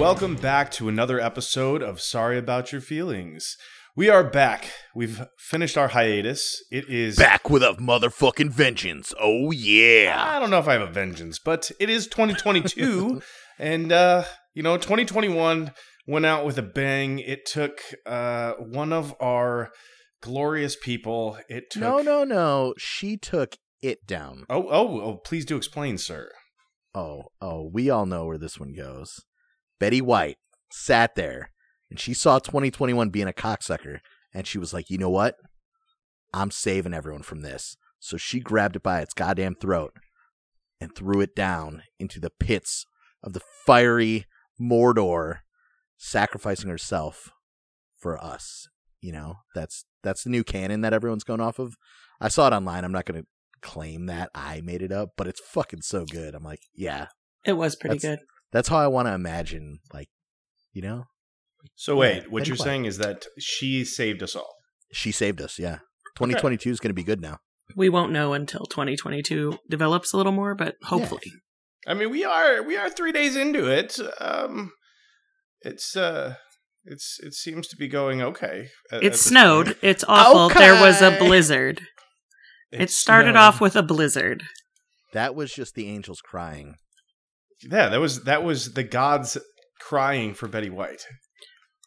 welcome back to another episode of Sorry About Your Feelings. We are back. We've finished our hiatus. It is Back with a motherfucking vengeance. Oh yeah. I don't know if I have a vengeance, but it is 2022, and uh, you know, 2021 went out with a bang. It took uh, one of our glorious people. It took No, no, no. She took it down. Oh, oh, oh! Please do explain, sir. Oh, oh, we all know where this one goes. Betty White sat there and she saw 2021 being a cocksucker and she was like, "You know what? I'm saving everyone from this." So she grabbed it by its goddamn throat and threw it down into the pits of the fiery Mordor, sacrificing herself for us. You know, that's that's the new canon that everyone's going off of. I saw it online. I'm not going to claim that I made it up, but it's fucking so good. I'm like, yeah, It was pretty good. That's how I want to imagine, like, you know, So wait, what you're White. saying is that she saved us all. she saved us. Yeah, 2022 is going to be good now. We won't know until 2022 develops a little more, but hopefully. I mean, we are we are three days into it. Um, it's uh, it's it seems to be going okay. at- at It this snowed. It's awful. There was a blizzard. It, It started snowed. off with a blizzard. That was just the angels crying. Yeah. That was that was the gods crying for Betty White.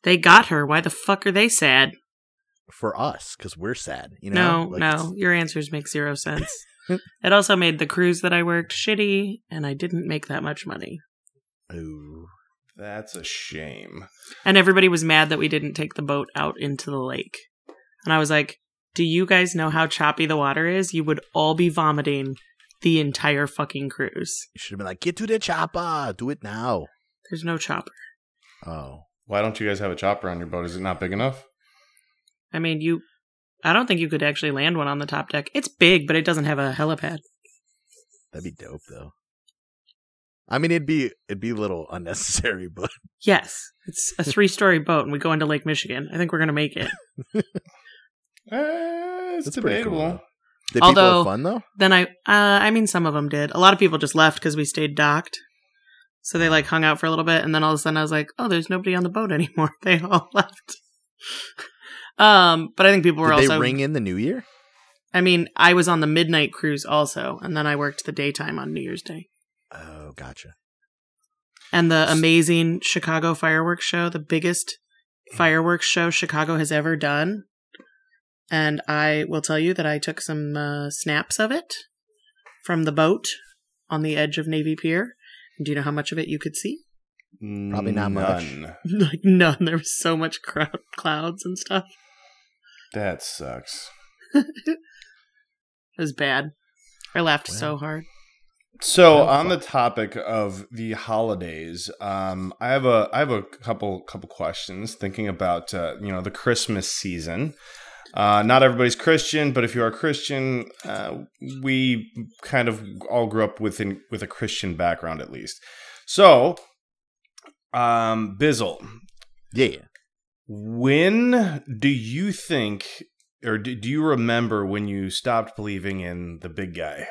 They got her. Why the fuck are they sad? for us because we're sad. You know, no, Like, no. it's- Your answers make zero sense. it also made the cruise that I worked shitty, and I didn't make that much money. Ooh. That's a shame. And everybody was mad that we didn't take the boat out into the lake. And I was like, Do you guys know how choppy the water is? You would all be vomiting the entire fucking cruise. You should have been like, get to the chopper, do it now. There's no chopper. Oh, Why don't you guys have a chopper on your boat? Is it not big enough? I mean, you. I don't think you could actually land one on the top deck. It's big, but it doesn't have a helipad. that'd be dope though. I mean, it'd be it'd be a little unnecessary, but Yes, it's a three story boat, and we go into Lake Michigan. I think we're going to make it. Uh, it's That's pretty cool, did people Although- have fun though? Then I. Uh, I mean, some of them did. A lot of people just left because we stayed docked. So they like hung out for a little bit, and then all of a sudden I was like, "Oh, there's nobody on the boat anymore." They all left. um, but I think people were Did they also. ring in the new year? I mean, I was on the midnight cruise also, and then I worked the daytime on New Year's Day. Oh, gotcha. and the amazing Chicago fireworks show, the biggest fireworks show Chicago has ever done. And I will tell you that I took some uh, snaps of it from the boat on the edge of Navy Pier. Do you know how much of it you could see? Probably not much. Like none. There was so much crowd, clouds and stuff. That sucks. It was bad. I laughed Wow. so hard. So on the topic of the holidays, um, I have a I have a couple couple questions. Thinking about uh, you know the Christmas season. Uh, not everybody's Christian, but if you are Christian, uh, we kind of all grew up within with a Christian background at least. So, um, Bizzle, Yeah. when do you think, or do, do you remember when you stopped believing in the big guy,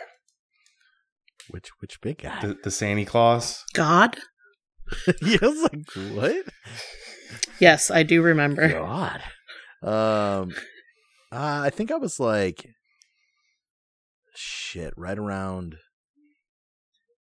Which which big guy? the, the Santa Claus? God? yeah, I was like, what? Yes, I do remember. God. Um, uh, I think I was like, shit, right around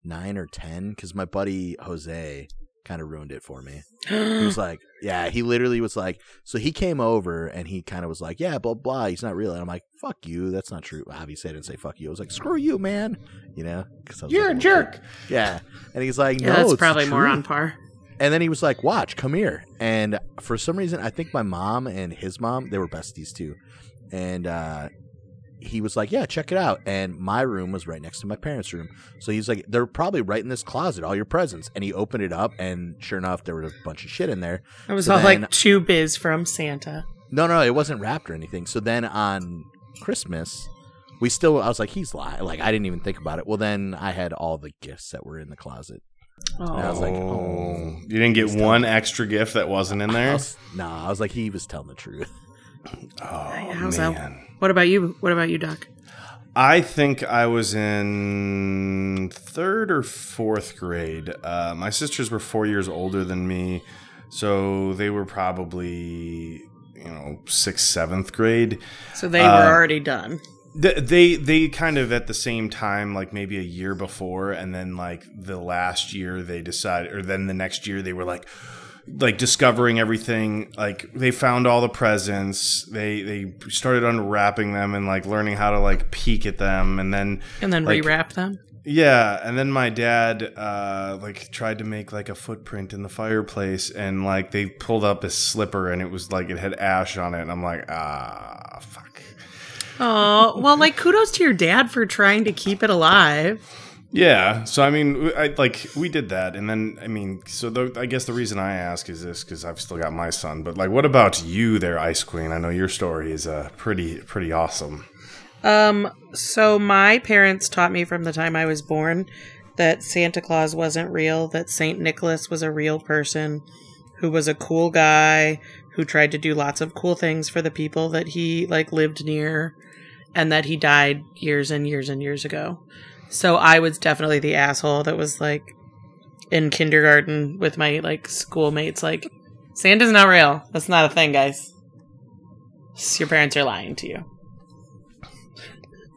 nine or ten, because my buddy Jose kind of ruined it for me. He was like, yeah, he literally was like, so he came over and he kind of was like, yeah, blah blah, he's not real. And I'm like, fuck you, that's not true. Obviously, I didn't say fuck you. I was like, screw you, man. You know, 'cause I was You're like a jerk. kid. Yeah, and he's like, no, yeah, that's it's probably more on par. And then he was like, "Watch, come here." And for some reason, I think my mom and his mom, they were besties too. And uh, he was like, "Yeah, check it out." And my room was right next to my parents' room, so he's like, "They're probably right in this closet, all your presents." And he opened it up, and sure enough, there was a bunch of shit in there. It was So all then- like two biz from Santa. No, no, it wasn't wrapped or anything. So then on Christmas, we still, I was like, "He's lying." Like I didn't even think about it. Well, then I had all the gifts that were in the closet. Oh, I was like, oh. you didn't get one extra gift that wasn't in I there. was, nah, I was like, he was telling the truth. Oh How's that? man. what about you? What about you, Doc? I think I was in third or fourth grade. Uh, my sisters were four years older than me, so they were probably you know sixth, seventh grade. So they were Uh, already done. Th- They they kind of at the same time, like maybe a year before, and then like the last year they decided, or then the next year they were like, like discovering everything. Like they found all the presents. They they started unwrapping them and like learning how to like peek at them, and then And then like- rewrap them. yeah, and then my dad uh like tried to make like a footprint in the fireplace and like they pulled up his slipper and it was like it had ash on it and I'm like, ah fuck. Oh, well, like kudos to your dad for trying to keep it alive. Yeah, so I mean, I like we did that, and then I mean, so the, I guess the reason I ask is this because I've still got my son. But like, what about you, there, Ice Queen? I know your story is uh pretty pretty awesome. Um, so my parents taught me from the time I was born that Santa Claus wasn't real, that Saint Nicholas was a real person who was a cool guy who tried to do lots of cool things for the people that he like lived near and that he died years and years and years ago. So I was definitely the asshole that was like in kindergarten with my like schoolmates like Santa's not real. That's not a thing, guys. Your parents are lying to you.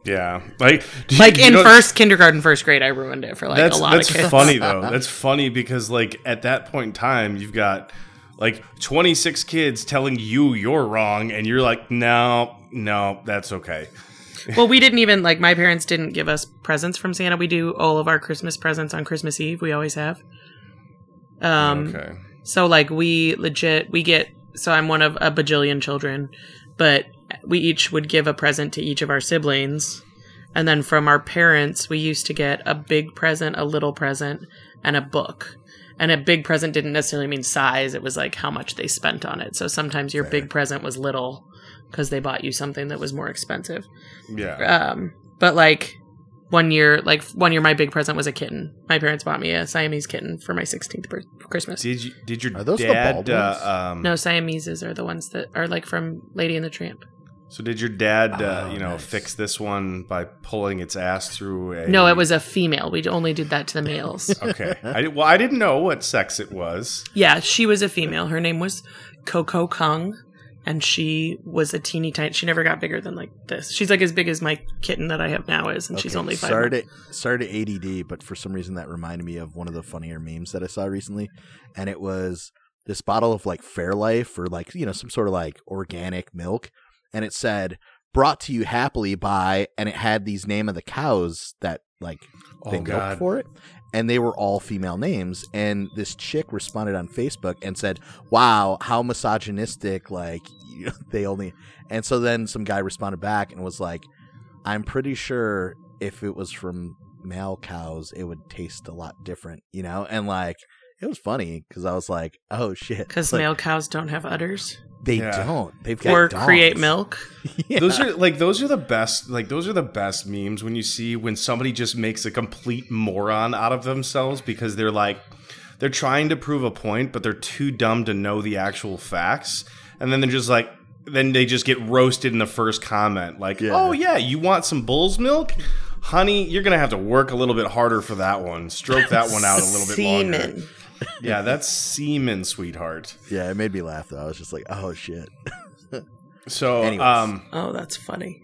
Yeah, like you- like you in know- first kindergarten, first grade, I ruined it for like a lot that's of kids. That's funny though. That's funny because like at that point in time, you've got like 26 kids telling you you're wrong, and you're like, no, no, that's okay. well, we didn't even like my parents didn't give us presents from Santa. We do all of our Christmas presents on Christmas Eve. We always have. Um, okay. so like we legit we get so I'm one of a bajillion children, but we each would give a present to each of our siblings. And then from our parents, we used to get a big present, a little present, and a book. And a big present didn't necessarily mean size, it was like how much they spent on it. So sometimes your big present was little because they bought you something that was more expensive. Yeah. Um, but like one year, like one year, my big present was a kitten. My parents bought me a Siamese kitten for my 16th birth- Christmas. Did you did your Are those dad bald uh, um No, Siameses are the ones that are like from Lady and the Tramp. So did your dad, uh, Oh, you know, nice. fix this one by pulling its ass through a? No, it was a female. We only did that to the males. okay. I, well, I didn't know what sex it was. yeah, she was a female. Her name was Coco Kung, and she was a teeny tiny. She never got bigger than like this. She's like as big as my kitten that I have now is, and she's only five. Sorry months. to, sorry to ADD, but for some reason that reminded me of one of the funnier memes that I saw recently, and it was this bottle of like Fairlife or like you know some sort of like organic milk, and it said "brought to you happily by," and it had these name of the cows that like they Oh milked God. for it. And they were all female names. And this chick responded on Facebook and said, Wow, how misogynistic. Like, you know, they only. And so then some guy responded back and was like, I'm pretty sure if it was from male cows, it would taste a lot different, you know? And like, it was funny because I was like, oh shit. Because Like, male cows don't have udders They Yeah. don't. They've got or dongs. create milk. Yeah. Those are like those are the best. Like those are the best memes when you see when somebody just makes a complete moron out of themselves because they're like they're trying to prove a point, but they're too dumb to know the actual facts, and then they're just like. Then they just get roasted in the first comment, like, Yeah. "Oh yeah, you want some bull's milk, honey? You're gonna have to work a little bit harder for that one. Stroke that one out a little bit longer." Semen. Yeah, that's semen, sweetheart. yeah, it made me laugh though. I was just like, oh shit. So, Anyways. um, Oh, that's funny.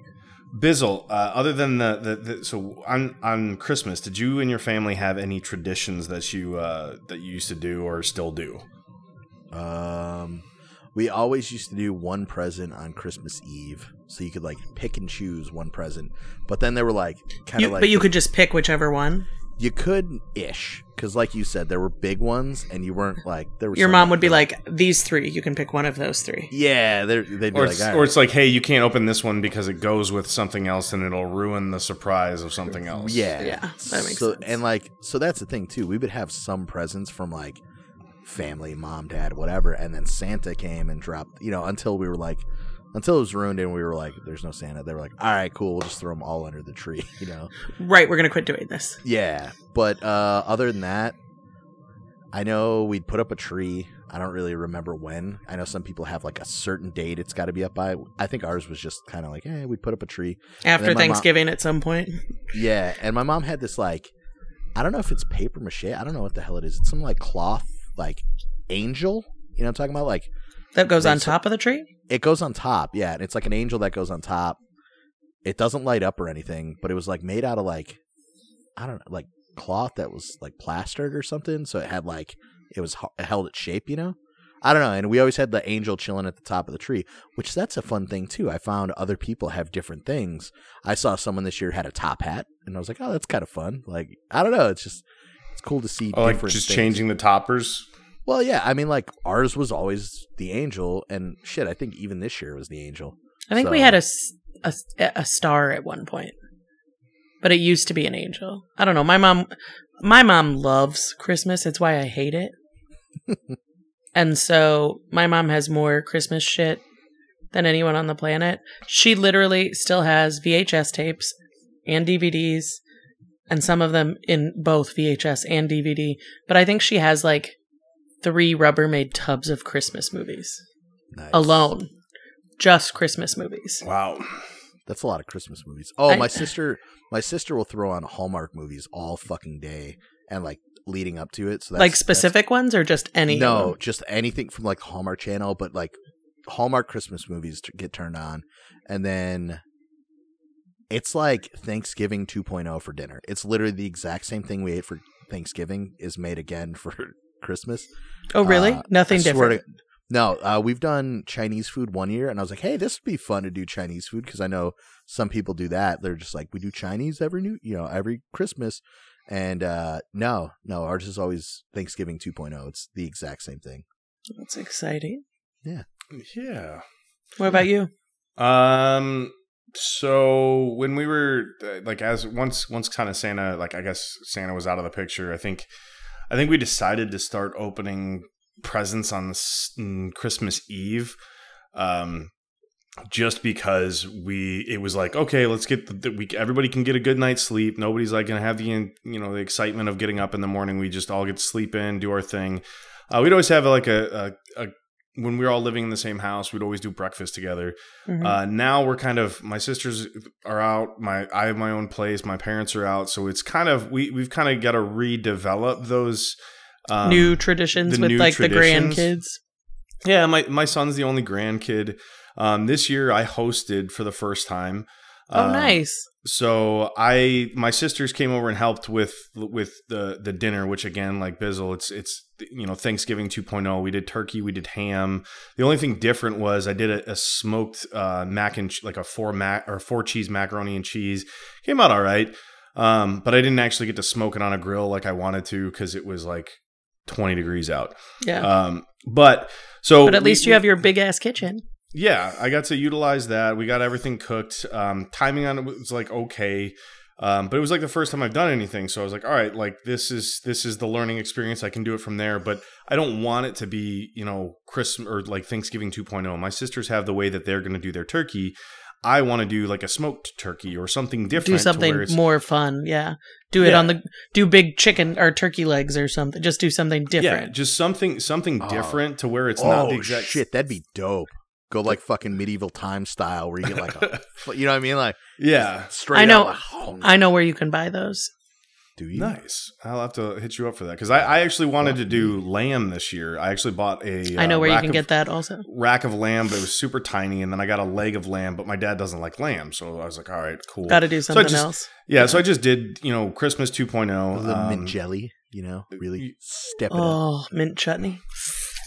Bizzle, uh, other than the, the, the so on on Christmas, did you and your family have any traditions that you uh, that you used to do or still do? Um, we always used to do one present on Christmas Eve, so you could like pick and choose one present. But then they were like, kind of like, but you could just pick whichever one. You could ish, because like you said, there were big ones, and you weren't like there were. Your mom would be were like, "These three, you can pick one of those three. yeah, they're, they'd be Or like, it's, "All or it's like, hey, you can't open this one because it goes with something else and it'll ruin the surprise of something else. Yeah, Yeah, that makes so, sense. And like, so that's the thing too. We would have some presents from like family, mom, dad, whatever, and then Santa came and dropped. You know, until we were like, until it was ruined, and we were like, "There's no Santa." They were like, "All right, cool. We'll just throw them all under the tree." You know. Right, we're gonna quit doing this. Yeah, but uh, other than that, I know we'd put up a tree. I don't really remember when. I know some people have like a certain date it's got to be up by. I think ours was just kind of like, "Hey, we'd put up a tree. After my mom- Thanksgiving at some point. Yeah, and my mom had this like, I don't know if it's paper mache. I don't know what the hell it is. It's some like cloth like angel. You know what I'm talking about? Like That goes on top of the tree? It goes on top. Yeah, and it's like an angel that goes on top. It doesn't light up or anything, but it was like made out of like, I don't know, like cloth that was like plastered or something. So it had like it was h- held its shape. You know. I don't know, and we always had the angel chilling at the top of the tree, which that's a fun thing too. I found other people have different things. I saw someone this year had a top hat, and I was like, "Oh, that's kind of fun." Like, I don't know, it's just it's cool to see. Oh, like just things. changing the toppers. Well, yeah, I mean, like ours was always the angel, and shit, I think even this year was the angel. I think we So- had a star at one point, but it used to be an angel. I don't know. My mom, my mom loves Christmas. It's why I hate it. and so my mom has more Christmas shit than anyone on the planet. She literally still has VHS tapes and DVDs, and some of them in both VHS and DVD. But I think she has like three Rubbermaid tubs of Christmas movies Nice. alone, just Christmas movies. Wow. That's a lot of Christmas movies. Oh, I- my sister, my sister will throw on Hallmark movies all fucking day, and like leading up to it. So that's, like specific ones or just any? No, just anything from like Hallmark Channel, but like Hallmark Christmas movies to get turned on, and then it's like Thanksgiving 2.0 for dinner. It's literally the exact same thing we ate for Thanksgiving is made again for Christmas. Oh, really? Uh, Nothing different. to- no, uh, we've done Chinese food one year, and I was like, "Hey, this would be fun to do Chinese food," because I know some people do that. They're just like, "We do Chinese every new, you know, every Christmas," and uh, no, no, ours is always Thanksgiving 2.0. It's the exact same thing. That's exciting. Yeah. Yeah. What about you? Um. So when we were uh, like, as once once kind of Santa, like I guess Santa was out of the picture. I think, I think we decided to start opening presents on mm, Christmas Eve. Um. Just because we, it was like okay, let's get the, the everybody can get a good night's sleep. Nobody's like gonna have the you know the excitement of getting up in the morning. We just all get to sleep in, do our thing. Uh, we'd always have like a, a, a when we were all living in the same house, we'd always do breakfast together. Mhm. Uh, now we're kind of my sisters are out. My I have my own place. My parents are out, so it's kind of we we've kind of got to redevelop those um, new traditions with new like traditions. the grandkids. Yeah, my my son's the only grandkid. Um, this year I hosted for the first time. Oh, Um, nice. So I my sisters came over and helped with with the the dinner, which again, like Bizzle, it's it's you know Thanksgiving 2.0. We did turkey, we did ham. The only thing different was I did a, a smoked uh, mac and like a four mac or four cheese macaroni and cheese. Came out all right, um, but I didn't actually get to smoke it on a grill like I wanted to because it was like 20 degrees out. Yeah. Um, but so but at we- least you have your big ass kitchen. yeah, I got to utilize that. We got everything cooked. Um, timing on it was like okay, um, but it was like the first time I've done anything, so I was like, all right, like this is this is the learning experience. I can do it from there, but I don't want it to be you know Christmas or like Thanksgiving 2.0. My sisters have the way that they're going to do their turkey. I want to do like a smoked turkey or something different. Do to something where more fun. Yeah. Do it Yeah. on the do big chicken or turkey legs or something. Just do something different. Yeah, just something something Oh. different to where it's oh not the exact shit, that'd be dope. Go like fucking medieval time style, where you get like, a, you know what I mean, like yeah, straight. I know- out, like, I know where you can buy those. do you? Nice. I'll have to hit you up for that because I, I actually wanted to do lamb this year. I actually bought a. I know uh, where you can of- get that also. rack of lamb, but it was super tiny, and then I got a leg of lamb, but my dad doesn't like lamb, so I was like, all right, cool. Got to do So something just- else. Yeah, so I just did you know Christmas 2.0. A little um, mint jelly, you know, really step it up. Oh, mint chutney.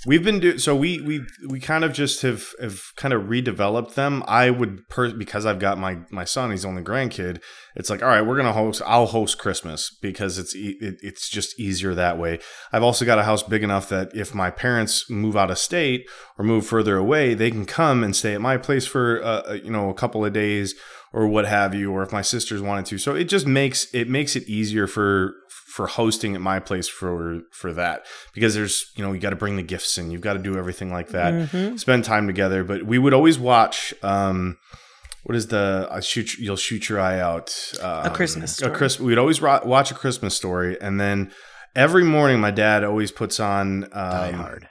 We've been do so we we we kind of just have have kind of redeveloped them. I would per because I've got my my son, he's only grandkid. It's like all right, we're gonna host. I'll host Christmas because it's it, it's just easier that way. I've also got a house big enough that if my parents move out of state or move further away, they can come and stay at my place for uh, you know a couple of days or what have you. Or if my sisters wanted to, so it just makes it makes it easier for for hosting at my place for for that because there's you know you got to bring the gifts in you've got to do everything like that Mhm. spend time together but we would always watch um what is the I shoot you'll shoot your eye out um, A Christmas story. a Story. Chris we'd always ro- watch a christmas story and then every morning my dad always puts on um, Die Hard.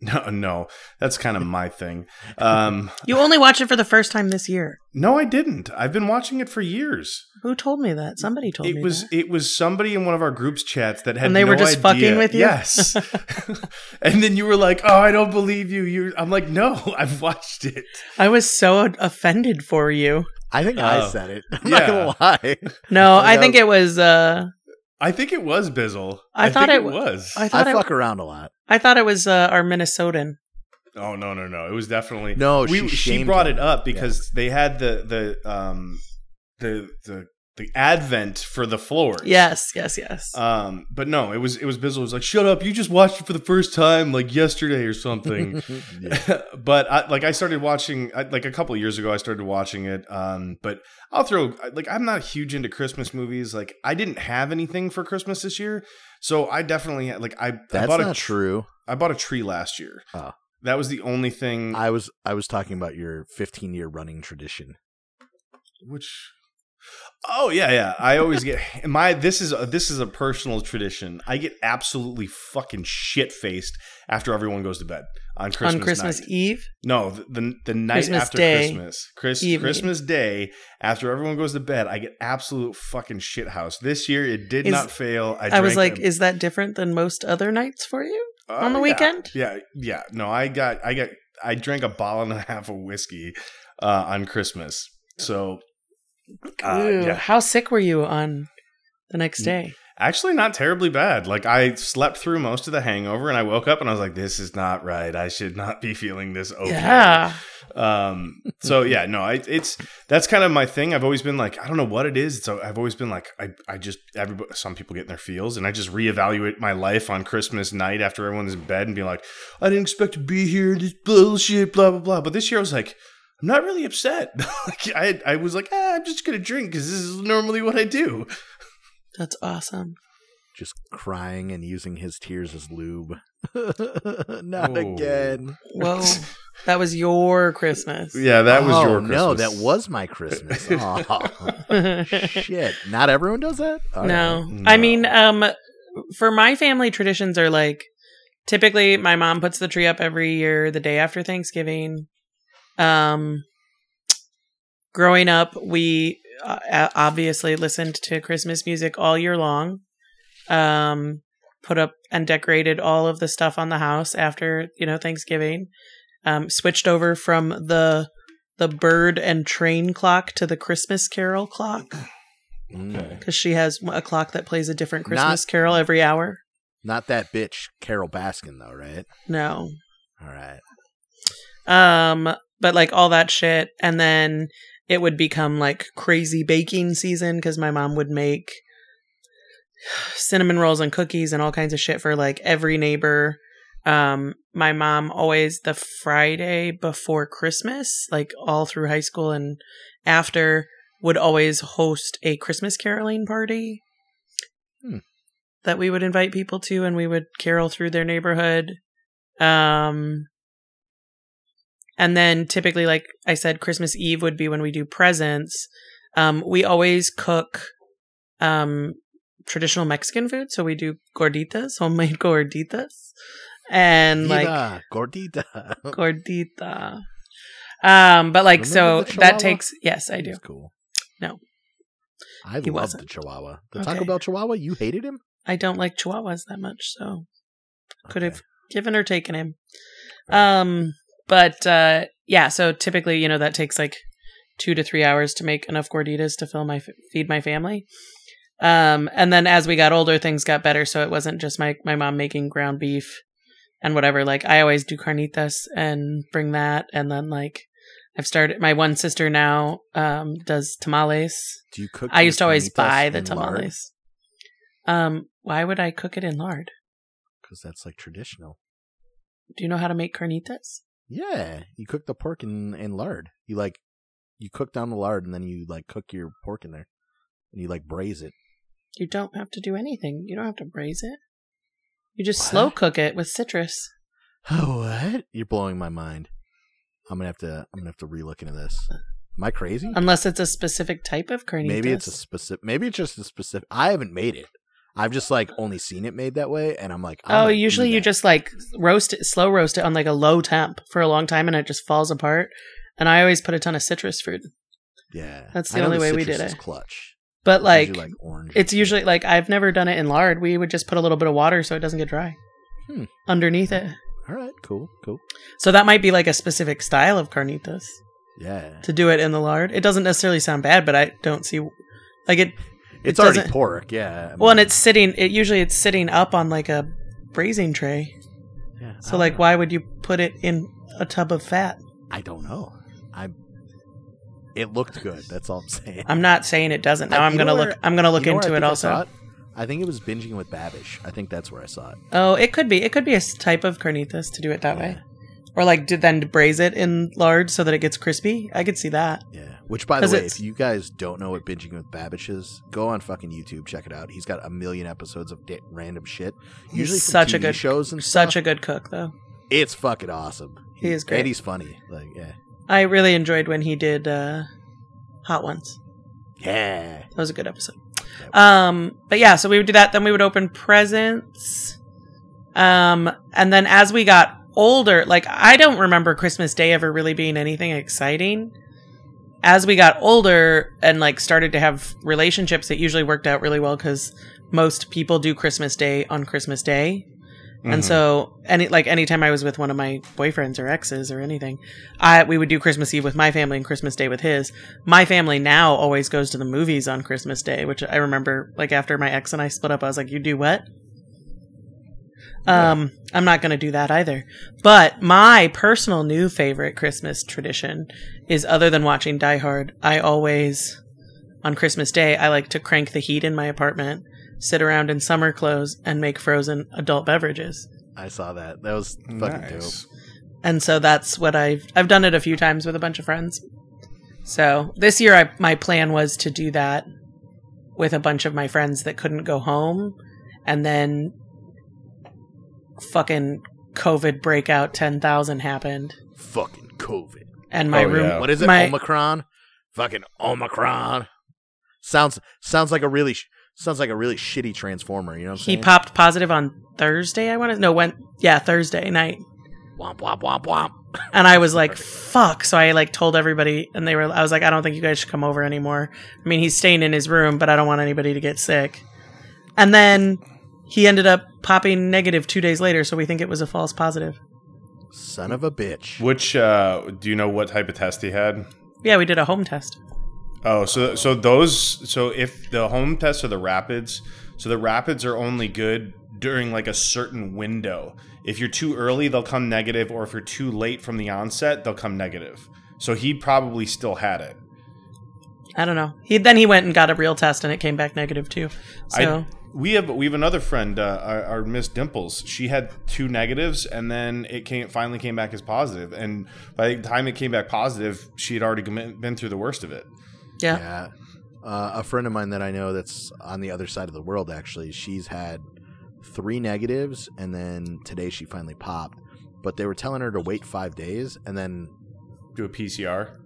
No, no, that's kind of my thing. Um, You only watch it for the first time this year. no, I didn't. I've been watching it for years. Who told me that? Somebody told It me was that. it was somebody in one of our groups chats that had And they no were just idea. fucking with you? Yes, and then you were like, "Oh, I don't believe you." You, I'm like, "No, I've watched it." I was so offended for you. I think I Oh. said it. I'm not gonna lie. No, I I know. think it was. uh I think it was Bizzle. I thought think it it was. I I thought it, fuck around a lot. I thought it was uh, our Minnesotan. oh no, no, no! It was definitely No, we, she she brought him. it up because they had the the um the the the advent for the floors. Yes, yes, yes. Um, but no, it was it was Bizzle was like, "Shut up! You just watched it for the first time like yesterday or something." But I, like I started watching I- like a couple of years ago. I started watching it. Um, but I'll throw like I'm not huge into Christmas movies. Like I didn't have anything for Christmas this year, so I definitely like I, I bought not a true. I bought a tree last year. Oh. That was the only thing. I was I was talking about your 15 year running tradition. Which Oh yeah, yeah. I always get my this is a, this is a personal tradition. I get absolutely fucking shit faced after everyone goes to bed on Christmas On Christmas night. Eve. No, the, the the night Christmas after Day Christmas, Chris, evening. Christmas Day after everyone goes to bed, I get absolute fucking shit house. This year it did Is- not fail. I, I, was like, a- is that different than most other nights for you? Oh, on the yeah. weekend? Yeah, yeah. No, I got I got I drank a bottle and a half of whiskey uh, on Christmas. So uh, Ew. yeah, How sick were you on the next day? Actually, not terribly bad. Like I slept through most of the hangover, and I woke up and I was like, "This is not right. I should not be feeling this okay." Yeah. Um. So yeah, no, I, it's that's kind of my thing. I've always been like, I don't know what it is. So I've always been like, I, I just everybody. Some people get in their feels, and I just reevaluate my life on Christmas night after everyone's in bed and be like, I didn't expect to be here. This bullshit, blah blah blah. But this year I was like. I'm not really upset. like, I I was like, ah, I'm just gonna drink because this is normally what I do. That's awesome. Just crying and using his tears as lube. Not Oh. again. Whoa. that was your Christmas. Yeah, that was oh, your Christmas. no, that was my Christmas. Aw. Shit. Not everyone does that? All no. right. I mean, um, for my family, traditions are like typically my mom puts the tree up every year the day after Thanksgiving. Um, growing up, we obviously listened to Christmas music all year long. Um, put up and decorated all of the stuff on the house after you know Thanksgiving. Um, switched over from the the bird and train clock to the Christmas Carol clock Mm. because she has a clock that plays a different Christmas Not- carol every hour. Not that bitch, Carole Baskin, though, right? No. All right. Um, but like all that shit, and then it would become like crazy baking season because my mom would make cinnamon rolls and cookies and all kinds of shit for like every neighbor. Um, my mom always the Friday before Christmas, like all through high school and after, would always host a Christmas caroling party Hmm. that we would invite people to, and we would carol through their neighborhood. Um, and then typically, like I said, Christmas Eve would be when we do presents. Um, we always cook um, traditional Mexican food. So we do gorditas, homemade gorditas. And like gordita. gordita. Um, but like Remember so that takes yes, I do. That's cool. No. I He love wasn't. the Chihuahua. The Okay. Taco Bell Chihuahua, you hated him? I don't like chihuahuas that much, so could Okay. have given or taken him. Um, but uh, yeah, so typically, you know, that takes like two to three hours to make enough gorditas to fill my feed my family. Um, and then as we got older, things got better, so it wasn't just my my mom making ground beef and whatever. Like I always do carnitas and bring that, and then like I've started. My one sister now um does tamales. Do you cook? I used to always buy the in lard? tamales. Um, why would I cook it in lard? Because that's like traditional. Do you know how to make carnitas? Yeah, you cook the pork in, in lard. You like, you cook down the lard and then you like cook your pork in there, and you like braise it. You don't have to do anything. You don't have to braise it. You just What? slow cook it with citrus. Oh, what? You're blowing my mind. I'm gonna have to. I'm gonna have to relook into this. Am I crazy? Unless it's a specific type of carnitas. Maybe it's a specific. Maybe it's just a specific. I haven't made it. I've just like only seen it made that way, and I'm like, I'm Oh, usually you just like roast it, slow roast it on like a low temp for a long time, and it just falls apart. And I always put a ton of citrus fruit. yeah. that's the only way we did it. Clutch, But It's like, usually, like orange. it's usually like I've never done it in lard. We would just put a little bit of water so it doesn't get dry Hmm. underneath it. all right, cool, cool. So that might be like a specific style of carnitas Yeah, to do it in the lard. It doesn't necessarily sound bad, but I don't see like it. It's it already pork. Yeah. I Well, and it's sitting. It usually it's sitting up on like a braising tray. yeah, So like, know. why would you put it in a tub of fat? I don't know. I. It looked good. That's all I'm saying. I'm not saying it doesn't. Now I- I'm gonna where- look. I'm gonna look You know where into it think I also. it? I think it was binging with Babish. I think that's where I saw it. Oh, it could be. It could be a type of carnitas to do it that way, Yeah. Or like did then braise it in lard so that it gets crispy. I could see that. Yeah. Which, by the way, it's- if you guys don't know what binging with Babish is, go on fucking YouTube, check it out. He's got a million episodes of da- random shit. Usually such a good shows and Such stuff. a good cook, though. It's fucking awesome. He is great. and he's funny. Like, yeah, I really enjoyed when he did uh, Hot Ones. yeah. That was a good episode. Um, but yeah, so we would do that. Then we would open presents. Um, and then as we got older, like I don't remember Christmas Day ever really being anything exciting. As we got older and like started to have relationships, it usually worked out really well because most people do Christmas Day on Christmas Day. And Mhm. so, any like anytime I was with one of my boyfriends or exes or anything, I we would do Christmas Eve with my family and Christmas Day with his. My family now always goes to the movies on Christmas Day, which I remember like after my ex and I split up, I was like, "You do what?" Um, I'm not going to do that either. But my personal new favorite Christmas tradition is other than watching Die Hard, I always on Christmas Day, I like to crank the heat in my apartment, sit around in summer clothes and make frozen adult beverages. I saw that. That was fucking Nice. dope. and so that's what I've I've done it a few times with a bunch of friends. So this year, I, my plan was to do that with a bunch of my friends that couldn't go home, and then fucking COVID breakout ten thousand happened, Fucking COVID. and my Oh, room. yeah. What is it? My- Omicron. Fucking Omicron. Sounds sounds like a really sh- sounds like a really shitty transformer. You know what I'm He saying? popped positive on Thursday. I want to no went yeah Thursday night, Womp womp womp womp. and I was like fuck. So I like told everybody, and they were. I was like, I don't think you guys should come over anymore. I mean, he's staying in his room, but I don't want anybody to get sick. And then he ended up popping negative two days later, so we think it was a false positive. Son of a bitch. Which uh, do you know what type of test he had? Yeah, we did a home test. Oh, so so those so if the home tests are the rapids, so the rapids are only good during like a certain window. If you're too early, they'll come negative, or if you're too late from the onset, they'll come negative. So he probably still had it. I don't know. He then he went and got a real test, and it came back negative too. So I, we have we have another friend, uh, our, our Miss Dimples. She had two negatives, and then it came finally came back as positive. And by the time it came back positive, she had already been been through the worst of it. yeah. Yeah. Uh, a friend of mine that I know that's on the other side of the world, actually, she's had three negatives, and then today she finally popped. But they were telling her to wait five days, and then Do a PCR.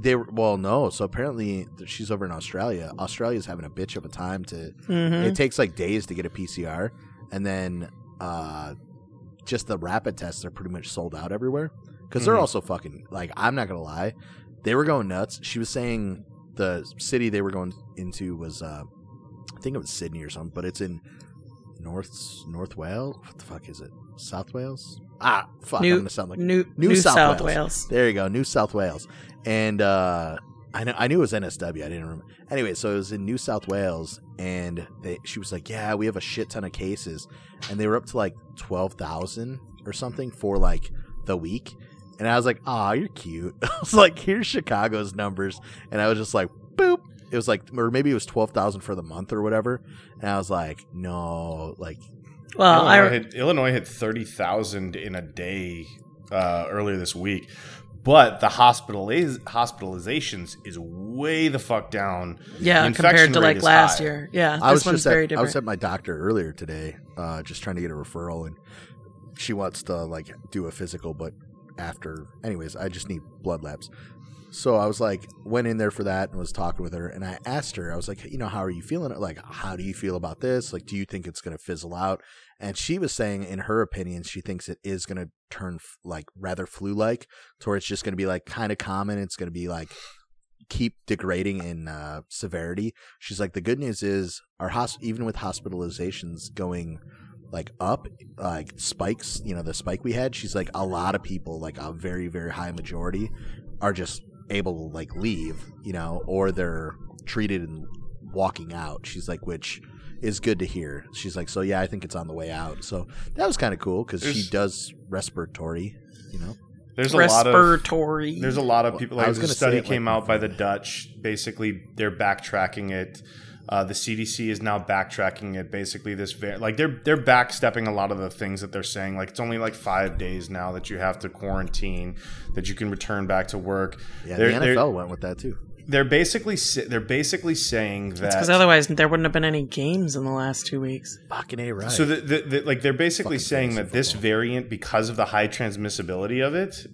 They were, well, no. So apparently she's over in Australia. Australia's having a bitch of a time to. hmm It takes like days to get a PCR, and then uh, just the rapid tests are pretty much sold out everywhere because they're Mhm. also fucking like I'm not gonna lie, they were going nuts. She was saying the city they were going into was uh, I think it was Sydney or something, but it's in North North Wales. What the fuck is it? South Wales? Ah, fuck! New- I'm gonna sound like New New New, South South, Wales. Wales. there you go, New South Wales, and uh, I know I knew it was NSW. I didn't remember. Anyway, so it was in New South Wales, and they, she was like, "Yeah, we have a shit ton of cases," and they were up to like twelve thousand or something for like the week. And I was like, "Ah, you're cute." I was like, "Here's Chicago's numbers," and I was just like, "Boop." It was like, or maybe it was twelve thousand for the month or whatever. And I was like, "No, like Well, Illinois, I hit, Illinois hit thirty thousand in a day uh, earlier this week, but the hospitaliz- hospitalizations is way the fuck down. yeah compared to like last high. year. Yeah, I was one's just at, very I was at my doctor earlier today, uh, just trying to get a referral, and she wants to like do a physical, but after, anyways, I just need blood labs. So I was like, went in there for that and was talking with her, and I asked her, I was like, you know, how are you feeling? Like, how do you feel about this? Like, do you think it's going to fizzle out? And she was saying, in her opinion, she thinks it is going to turn like rather flu-like, to where it's just going to be like kind of common. It's going to be like keep degrading in uh, severity. She's like, the good news is our hosp- even with hospitalizations going like up, like spikes, you know, the spike we had. She's like, a lot of people, like a very very high majority, are just able to like leave, you know, or they're treated and walking out. She's like, which is good to hear. She's like, so yeah, I think it's on the way out. So that was kind of cool because she does respiratory, you know. There's a lot of Respiratory. there's a lot of people. I Like was a gonna say study it like came out by the. Dutch. Basically, they're backtracking it. Uh, the CDC is now backtracking it. Basically, this va- like they're they're backstepping a lot of the things that they're saying. Like it's only like five days now that you have to quarantine, that you can return back to work. Yeah, They're- the they're- NFL went with that too. They're basically they're basically saying that because otherwise there wouldn't have been any games in the last two weeks. Fucking a right. So the, the, the, like they're basically Fucking saying fantasy that this variant, because of the high transmissibility of it,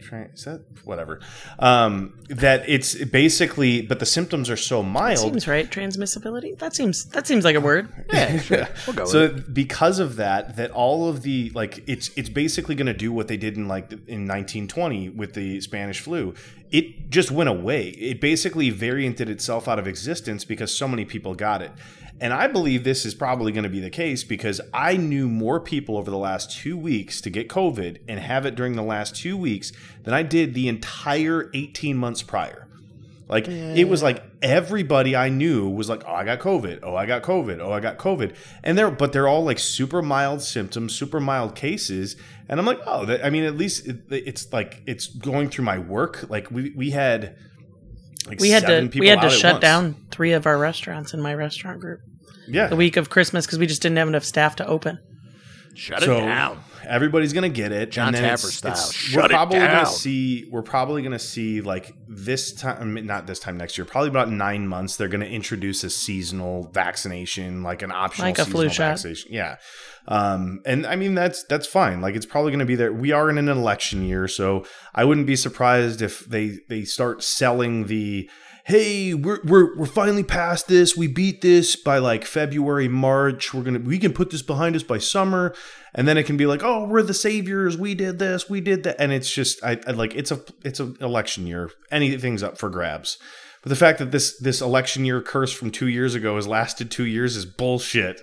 is that whatever? Um, that it's basically, but the symptoms are so mild. Seems right. Transmissibility. That seems that seems like a word. yeah, sure. We'll go so with it. because of that, that all of the like it's it's basically going to do what they did in like in 1920 with the Spanish flu. It just went away. It basically varianted itself out of existence because so many people got it. And I believe this is probably going to be the case because I knew more people over the last two weeks to get COVID and have it during the last two weeks than I did the entire 18 months prior. Like it was like everybody I knew was like, "Oh, I got COVID. Oh, I got COVID. Oh, I got COVID." And they're but they're all like super mild symptoms, super mild cases. And I'm like, "Oh, that, I mean, at least it, it's like it's going through my work. Like we we had like We had seven to people we had to shut once. down three of our restaurants in my restaurant group Yeah, the week of Christmas because we just didn't have enough staff to open. Shut so it down. Everybody's gonna get it. John and Tapper it's- style. it's- Shut we're it probably down. gonna see. We're probably gonna see like this time, not this time next year. Probably about nine months. They're gonna introduce a seasonal vaccination, like an optional Like a seasonal flu shot. vaccination. Yeah, um, and I mean that's that's fine. Like it's probably gonna be there. We are in an election year, so I wouldn't be surprised if they they start selling the. Hey, we're, we're we're finally past this. We beat this by like February, March. We're gonna we can put this behind us by summer, and then it can be like, oh, we're the saviors. We did this. We did that, and it's just I, I like it's a it's an election year. Anything's up for grabs. But the fact that this this election year curse from two years ago has lasted two years is bullshit.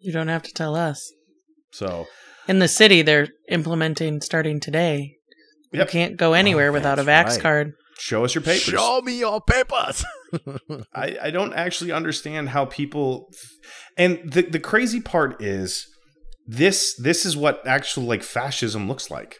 You don't have to tell us. So In the city, they're implementing starting today. Yep. You can't go anywhere Oh, without a vax right. card. Show us your papers. Show me your papers. I, I don't actually understand how people and the the crazy part is this this is what actual like fascism looks like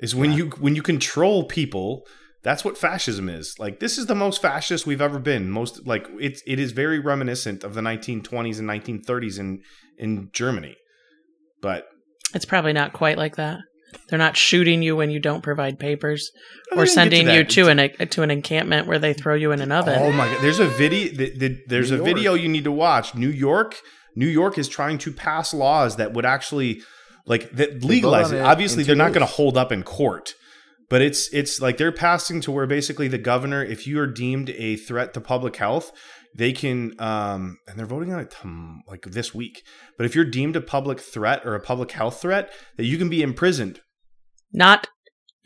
is when you when you control people that's what fascism is like this is the most fascist we've ever been most like it's it is very reminiscent of the 1920s and 1930s in in Germany but It's probably not quite like that. They're not shooting you when you don't provide papers, Oh, or they to sending you to an to an encampment where they throw you in an oven. Oh my god! There's a video. th- th- There's New a York. video you need to watch. New York. New York is trying to pass laws that would actually like that legalize it. it Obviously, they're not going to hold up in court, but it's it's like they're passing to where basically the governor, if you are deemed a threat to public health, they can um and they're voting on it tom- like this week. But if you're deemed a public threat or a public health threat, that you can be imprisoned. Not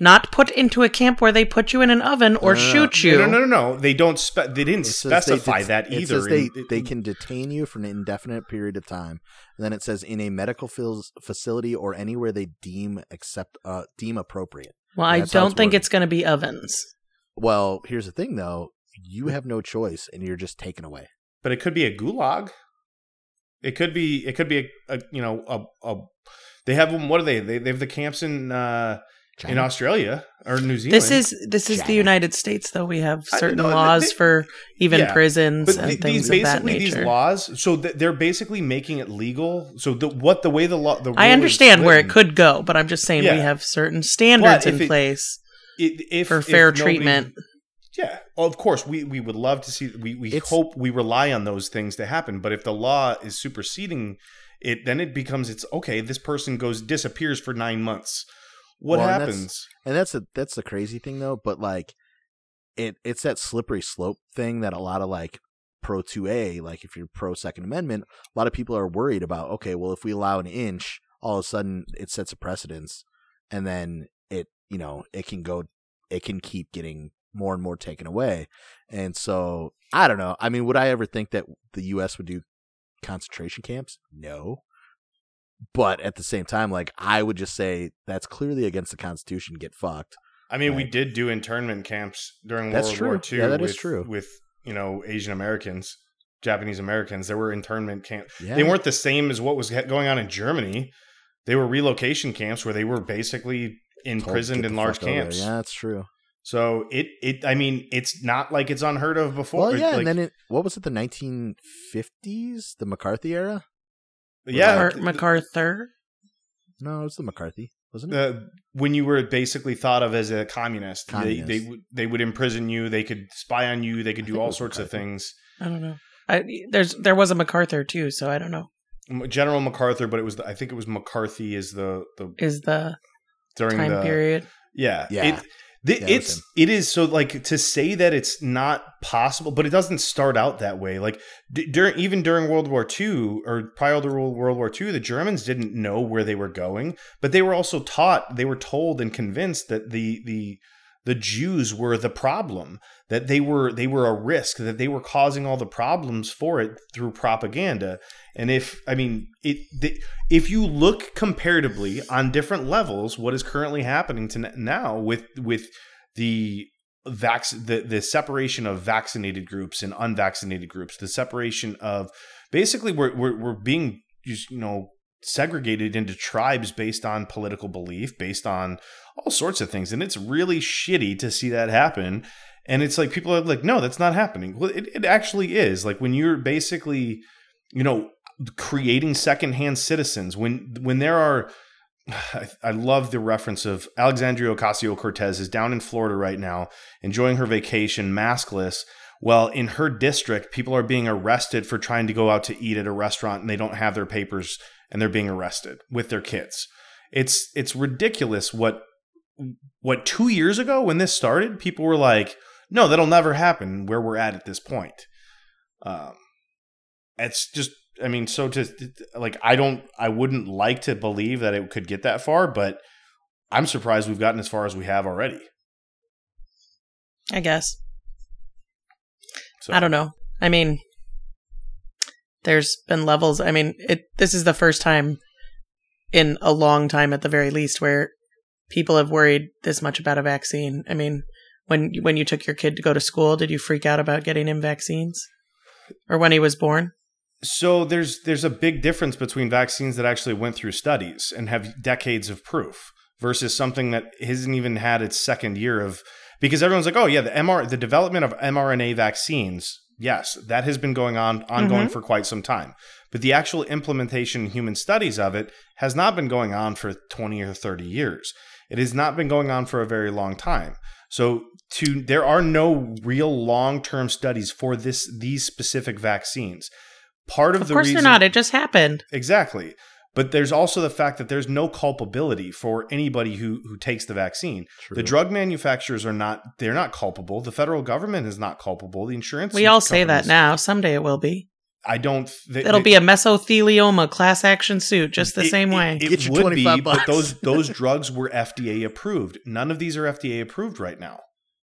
not put into a camp where they put you in an oven or No, no, no. shoot you. No, no, no, no. They don't. Spe- they didn't It says they specify det- that it either. says they, in- they can detain you for an indefinite period of time. And then it says in a medical fils- facility or anywhere they deem accept uh, deem appropriate. Well, I don't it's think worded. it's going to be ovens. Well, here's the thing though, you have no choice and you're just taken away. but it could be a gulag. It could be. It could be a, a you know a, a. They have them. What are they? They, they have the camps in uh, in Australia or New Zealand. This is this is the United States, though. We have certain know, they- laws they- for even yeah, prisons but and th- things these of that basically these nature. laws. So th- they're basically making it legal. So the what the way the law the I rule is understand where it could go, but I'm just saying we have certain standards But in it- place it, if, for if fair nobody- treatment. Yeah, of course we we would love to see. We we It's- hope we rely on those things to happen. But if the law is superseding it, then it becomes it's okay. This person goes disappears for nine months. what Well, and that's- happens? and that's a that's the crazy thing though but like it it's that slippery slope thing that a lot of like pro 2a like if you're pro second amendment a lot of people are worried about okay well if we allow an inch all of a sudden it sets a precedence and then it you know it can go it can keep getting more and more taken away and so i don't know i mean would i ever think that the us would do concentration camps no but at the same time like i would just say that's clearly against the constitution get fucked I mean, we did do internment camps during That's World true. War II. Yeah, that with, is true. With you know Asian Americans, Japanese Americans, there were internment camps. yeah They weren't the same as what was going on in Germany. They were relocation camps where they were basically imprisoned in large fuck over camps. yeah that's true So it it I mean it's not like it's unheard of before. well yeah Like, and then it what was it the 1950s the mccarthy era yeah, Or MacArthur. no it was the mccarthy wasn't it uh, when you were basically thought of as a communist, Communist. they they would they would imprison you. They could spy on you. They could I do all was sorts of things. I don't know. I, there's there was a MacArthur too, so I don't know. General MacArthur, but it was the, I think it was McCarthy is the the Is the during time the period? yeah Yeah. It, the, Yeah, it's it is so like to say that it's not possible, but it doesn't start out that way. Like d- during even during World War II or prior to World World War II, the Germans didn't know where they were going, but they were also taught, they were told and convinced that the the the Jews were the problem, that they were they were a risk, that they were causing all the problems for it through propaganda. And if I mean it, the, if you look comparatively on different levels, what is currently happening to now with with the vac the the separation of vaccinated groups and unvaccinated groups, the separation of basically we're we're, we're being you know segregated into tribes based on political belief, based on all sorts of things, and it's really shitty to see that happen. And it's like people are like, no, that's not happening. Well, it, it actually is. Like when you're basically, you know, creating secondhand citizens when when there are I, I love the reference of Alexandria Ocasio Cortez is down in Florida right now enjoying her vacation maskless well in her district people are being arrested for trying to go out to eat at a restaurant and they don't have their papers and they're being arrested with their kids it's it's ridiculous what what 2 years ago when this started people were like no that'll never happen where we're at at this point um it's just I mean, so to like, I don't, I wouldn't like to believe that it could get that far, but I'm surprised we've gotten as far as we have already. I guess. So I don't know. I mean, there's been levels. I mean, it. This is the first time in a long time, at the very least, where people have worried this much about a vaccine. I mean, when when you took your kid to go to school, did you freak out about getting him vaccines, or when he was born? So there's there's a big difference between vaccines that actually went through studies and have decades of proof versus something that hasn't even had its second year of because everyone's like, oh yeah, the MR the development of mRNA vaccines, yes, that has been going on ongoing mm-hmm. for quite some time. But the actual implementation human studies of it has not been going on for 20 or 30 years. It has not been going on for a very long time. So to there are no real long-term studies for this these specific vaccines. Part of, Of the course reason they're not. It just happened. Exactly. But there's also the fact that there's no culpability for anybody who who takes the vaccine. True. The drug manufacturers are not they're not culpable. The federal government is not culpable. The insurance We all say that now. Someday it will be. I don't they, It'll they- be a mesothelioma class action suit, just the it- same it- way. It, Get your would be, 25 but those those drugs were FDA approved. None of these are FDA approved right now.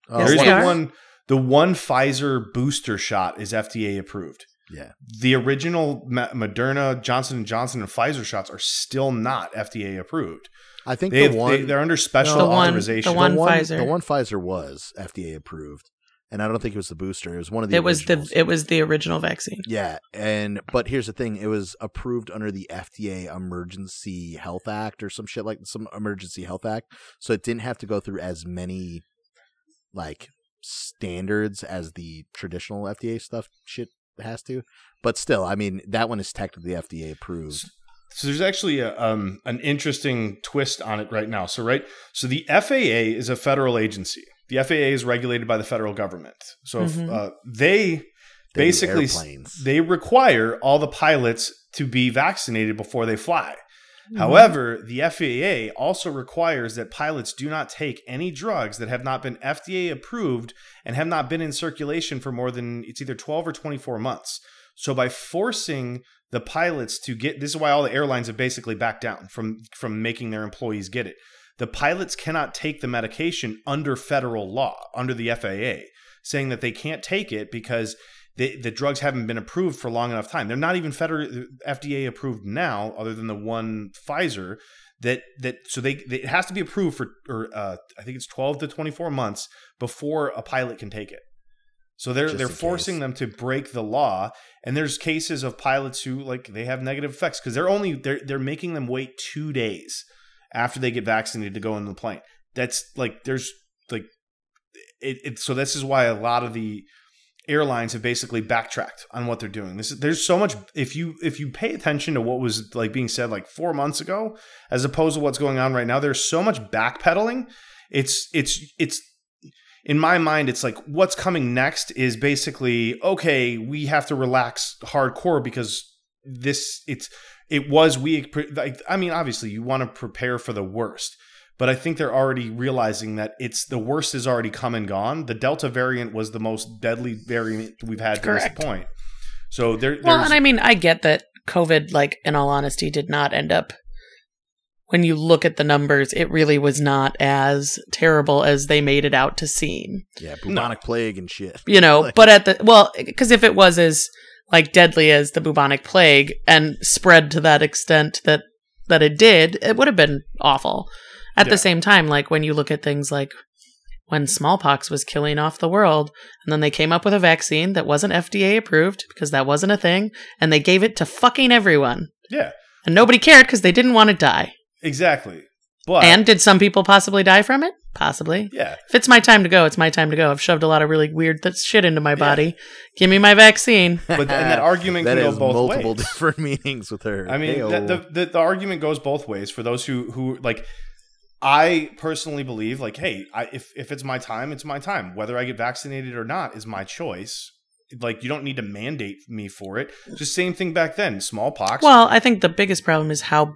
Oh, Yes, There's the one the one Pfizer booster shot is FDA approved. Yeah The original Moderna, Johnson and Johnson, and Pfizer shots are still not FDA approved. i think They the have, one they, are under special The one- authorization. the one the one, Pfizer. the one Pfizer was FDA approved, and I don't think it was the booster. It was one of the. it was the it was the original vaccine. Yeah, and but here's the thing: it was approved under the FDA Emergency Health Act or some shit like some Emergency Health Act, so it didn't have to go through as many like standards as the traditional FDA stuff shit has to. But still, I mean, that one is technically FDA approved. So there's actually a, um, an interesting twist on it right now. So right, so the FAA is a federal agency. The FAA is regulated by the federal government. So if, Mhm. uh, they They do basically airplanes. they require all the pilots to be vaccinated before they fly. Mm-hmm. However, the FAA also requires that pilots do not take any drugs that have not been FDA approved and have not been in circulation for more than it's either 12 or 24 months. So by forcing the pilots to get this is why all the airlines have basically backed down from from making their employees get it. The pilots cannot take the medication under federal law, under the FAA, saying that they can't take it because the, the drugs haven't been approved for long enough time. They're not even federal FDA approved now, other than the one Pfizer. That that so they, they it has to be approved for or uh, I think it's twelve to twenty four months before a pilot can take it. So they're Just they're forcing case. them to break the law, and there's cases of pilots who like they have negative effects because they're only they're they're making them wait two days after they get vaccinated to go in the plane. That's like there's like it, it so this is why a lot of the airlines have basically backtracked on what they're doing. This is there's so much if you if you pay attention to what was like being said like 4 months ago as opposed to what's going on right now there's so much backpedaling. It's it's it's in my mind it's like what's coming next is basically okay, we have to relax hardcore because this it's it was we like I mean obviously you want to prepare for the worst but I think they're already realizing that it's the worst is already come and gone. The Delta variant was the most deadly variant we've had to this point. So there, Well, there's and I mean, I get that COVID, like, in all honesty, did not end up. When you look at the numbers, it really was not as terrible as they made it out to seem. Yeah, bubonic plague and shit. You know, Like- but at the well, because if it was as like deadly as the bubonic plague and spread to that extent that that it did, it would have been awful. At Yeah. the same time, like when you look at things like when smallpox was killing off the world, and then they came up with a vaccine that wasn't FDA approved because that wasn't a thing, and they gave it to fucking everyone, yeah, and nobody cared because they didn't want to die. exactly. But and did some people possibly die from it? Possibly. yeah, If it's my time to go, it's my time to go. I've shoved a lot of really weird th- shit into my body. Give me my vaccine. but and that argument That can go has both multiple ways. different meanings with her. I mean, Heyo. the, the, the, the argument goes both ways for those who who like. I personally believe, like, hey, I, if if it's my time, it's my time. Whether I get vaccinated or not is my choice. Like, you don't need to mandate me for it. Just same thing back then. Smallpox. Well, I think the biggest problem is how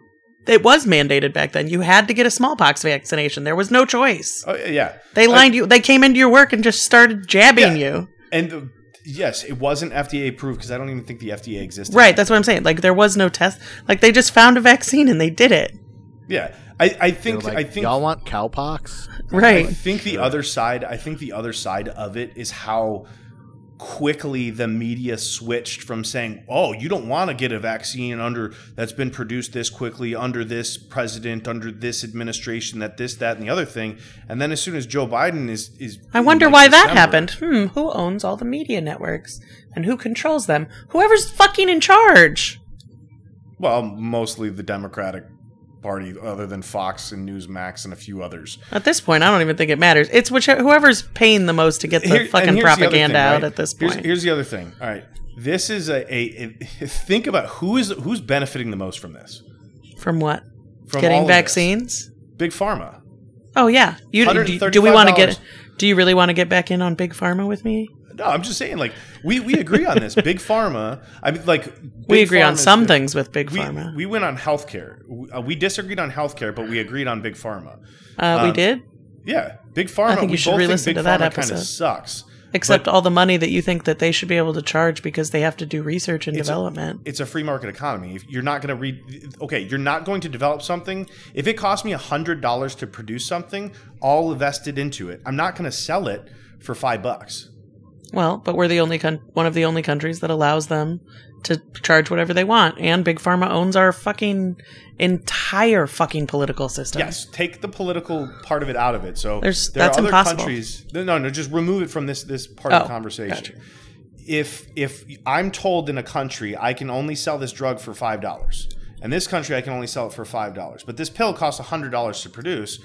it was mandated back then. You had to get a smallpox vaccination. There was no choice. Oh, yeah, They lined you. They came into your work and just started jabbing you. and uh, yes, it wasn't FDA approved because I don't even think the FDA existed. Right. That's what I'm saying. Like there was no test. Like they just found a vaccine and they did it. Yeah, I, I think like, I think y'all want cowpox? Right? I Right. think the other side, I think the other side of it is how quickly the media switched from saying, "Oh, you don't want to get a vaccine under that's been produced this quickly under this president, under this administration, that this, that, and the other thing," and then as soon as Joe Biden is is, I wonder in, why like, that happened. Hmm. Who owns all the media networks and who controls them? Whoever's fucking in charge. Well, mostly the Democratic Party, other than Fox and Newsmax and a few others. At this point, I don't even think it matters. It's which whoever's paying the most to get the Here- fucking here's propaganda thing, out at this point. here's the other thing. All right, this is a, a, a think about who is who's benefiting the most from this. From what? From Getting vaccines? Big pharma. Oh yeah. You do, do we want to get? Do you really want to get back in on big pharma with me? No, I'm just saying. Like we we agree on this. Big pharma. I mean, like we agree on some good. things with big pharma. we went on healthcare. We, uh, we disagreed on healthcare, but we agreed on big pharma. uh, we um, did, Yeah, big pharma. I think you we should re-listen big to that pharma kind episode. of sucks. except all the money that you think that they should be able to charge because they have to do research and It's a- development. It's a free market economy. If you're not going to read, okay, you're not going to develop something. If it costs me a hundred dollars to produce something, all invested into it, I'm not going to sell it for five bucks. Well, but we're the only con- one of the only countries that allows them to charge whatever they want, and big pharma owns our fucking entire fucking political system. Yes, take the political part of it out of it. So There's- there that's are other impossible. countries. No, no, just remove it from this this part of Oh, the conversation. gotcha. If if I'm told in a country I can only sell this drug for five dollars, and this country I can only sell it for five dollars, but this pill costs hundred dollars to produce,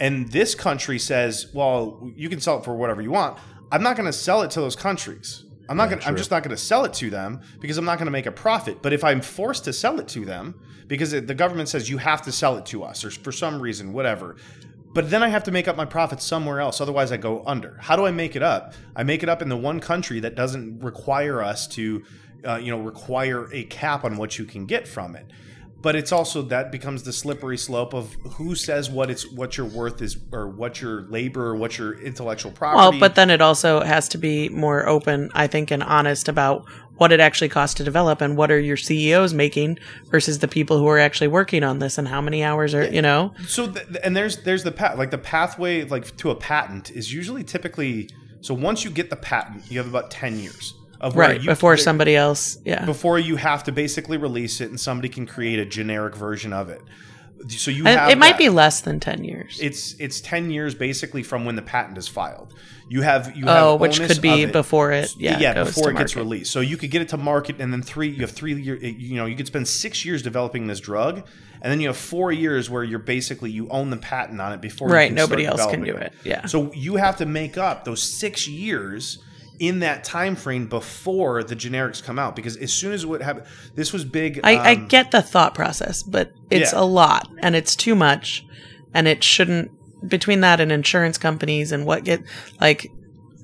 and this country says, well, you can sell it for whatever you want. I'm not going to sell it to those countries. I'm not going. to I'm just not going to sell it to them because I'm not going to make a profit. But if I'm forced to sell it to them because it, the government says you have to sell it to us or for some reason, whatever. But then I have to make up my profit somewhere else. Otherwise, I go under. How do I make it up? I make it up in the one country that doesn't require us to, uh, you know, require a cap on what you can get from it. But it's also that becomes the slippery slope of who says what it's what your worth is or what your labor or what your intellectual property. Well, but then it also has to be more open, I think, and honest about what it actually costs to develop and what are your CEOs making versus the people who are actually working on this and how many hours are, you know? so th- and there's there's the path like the pathway like to a patent is usually typically so once you get the patent you have about 10 years Right. you- Before somebody else. Yeah. before you have to basically release it and somebody can create a generic version of it so you have it might that. be less than 10 years. it's it's 10 years basically from when the patent is filed you have you have oh, which could be it. before it. Yeah. yeah, goes before to it gets released. So you could get it to market, and then three, you have three year, you know, you could spend six years developing this drug, and then you have four years where you're basically you own the patent on it before. Right. can Nobody else can do developing it. Yeah. So you have to make up those six years in that time frame before the generics come out, because as soon as what happened, this was big. I, I um, get the thought process, but it's Yeah. a lot and it's too much, and it shouldn't. Between that and insurance companies and what get like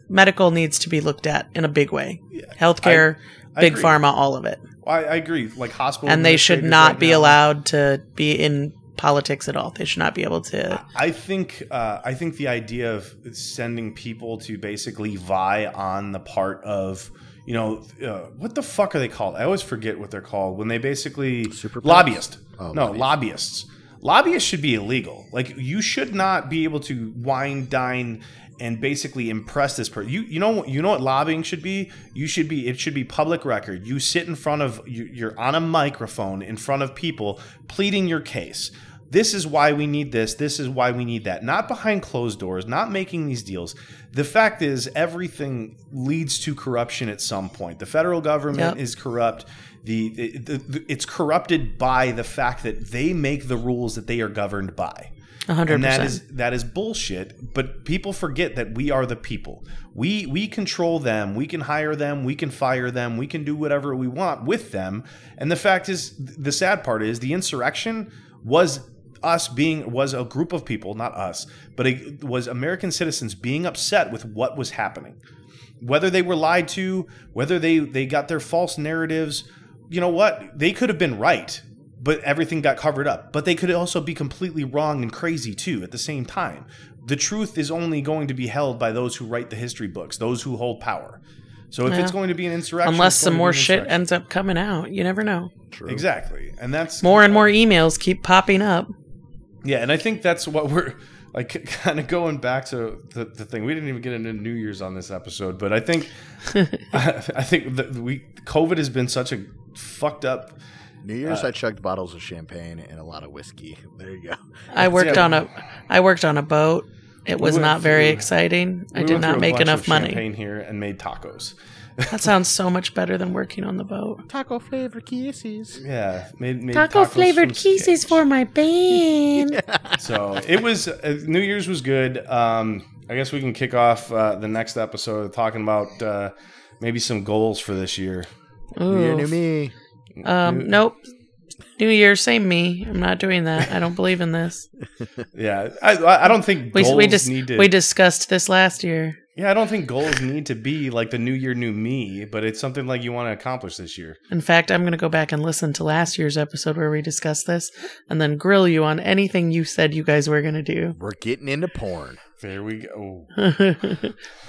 medical needs to be looked at in a big way. Healthcare, I big agree. pharma, all of it, I, I agree. Like hospital, and they should not right be now- allowed to be in politics at all. They should not be able to. I think uh, I think the idea of sending people to basically vie on the part of you know uh, what the fuck are they called? I always forget what they're called when they basically Super PACs? lobbyist. Oh, no, lobbyists. lobbyists. Lobbyists should be illegal. Like you should not be able to wine, dine, and basically impress this person. You you know you know what lobbying should be. You should be it should be public record. You sit in front of you, you're on a microphone in front of people pleading your case. This is why we need this. This is why we need that. Not behind closed doors, not making these deals. The fact is, everything leads to corruption at some point. The federal government Yep. is corrupt. The, the, the it's corrupted by the fact that they make the rules that they are governed by. Hundred And that is that is bullshit. But people forget that we are the people. We we control them. We can hire them. We can fire them. We can do whatever we want with them. And the fact is, the sad part is, the insurrection was us being was a group of people, not us, but it was American citizens being upset with what was happening, whether they were lied to, whether they they got their false narratives. You know what? They could have been right but everything got covered up. But they could also be completely wrong and crazy too at the same time. The truth is only going to be held by those who write the history books, those who hold power. So if Yeah. it's going to be an insurrection, Unless some more shit ends up coming out, you never know. True. exactly, and that's More and more emails keep popping up. Yeah, and I think that's what we're like, kind of going back to the, the thing. We didn't even get into New Year's on this episode, but I think I, I think that we COVID has been such a fucked up. New Year's, I chugged bottles of champagne and a lot of whiskey. There you go. I worked Yeah. on a I worked on a boat. It was went not very through- exciting. I did not make enough of money. Champagne here and made tacos. That sounds so much better than working on the boat. Taco flavored kisses. Yeah, made, made Taco flavored from kisses scratch. for my band. So it was uh, New Year's was good. Um, I guess we can kick off uh, the next episode talking about uh, maybe some goals for this year. New year, new me. Um, nope. New Year, same me. I'm not doing that. I don't believe in this. Yeah, I, I don't think We we just need to. we discussed this last year. Yeah, I don't think goals need to be like the New Year, new me, but it's something like you want to accomplish this year. In fact, I'm going to go back and listen to last year's episode where we discussed this, and then grill you on anything you said you guys were going to do. We're getting into porn. There we go.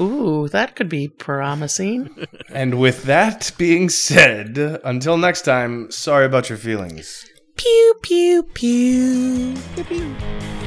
Ooh, that could be promising. and with that being said, until next time, sorry about your feelings. Pew pew pew pew pew.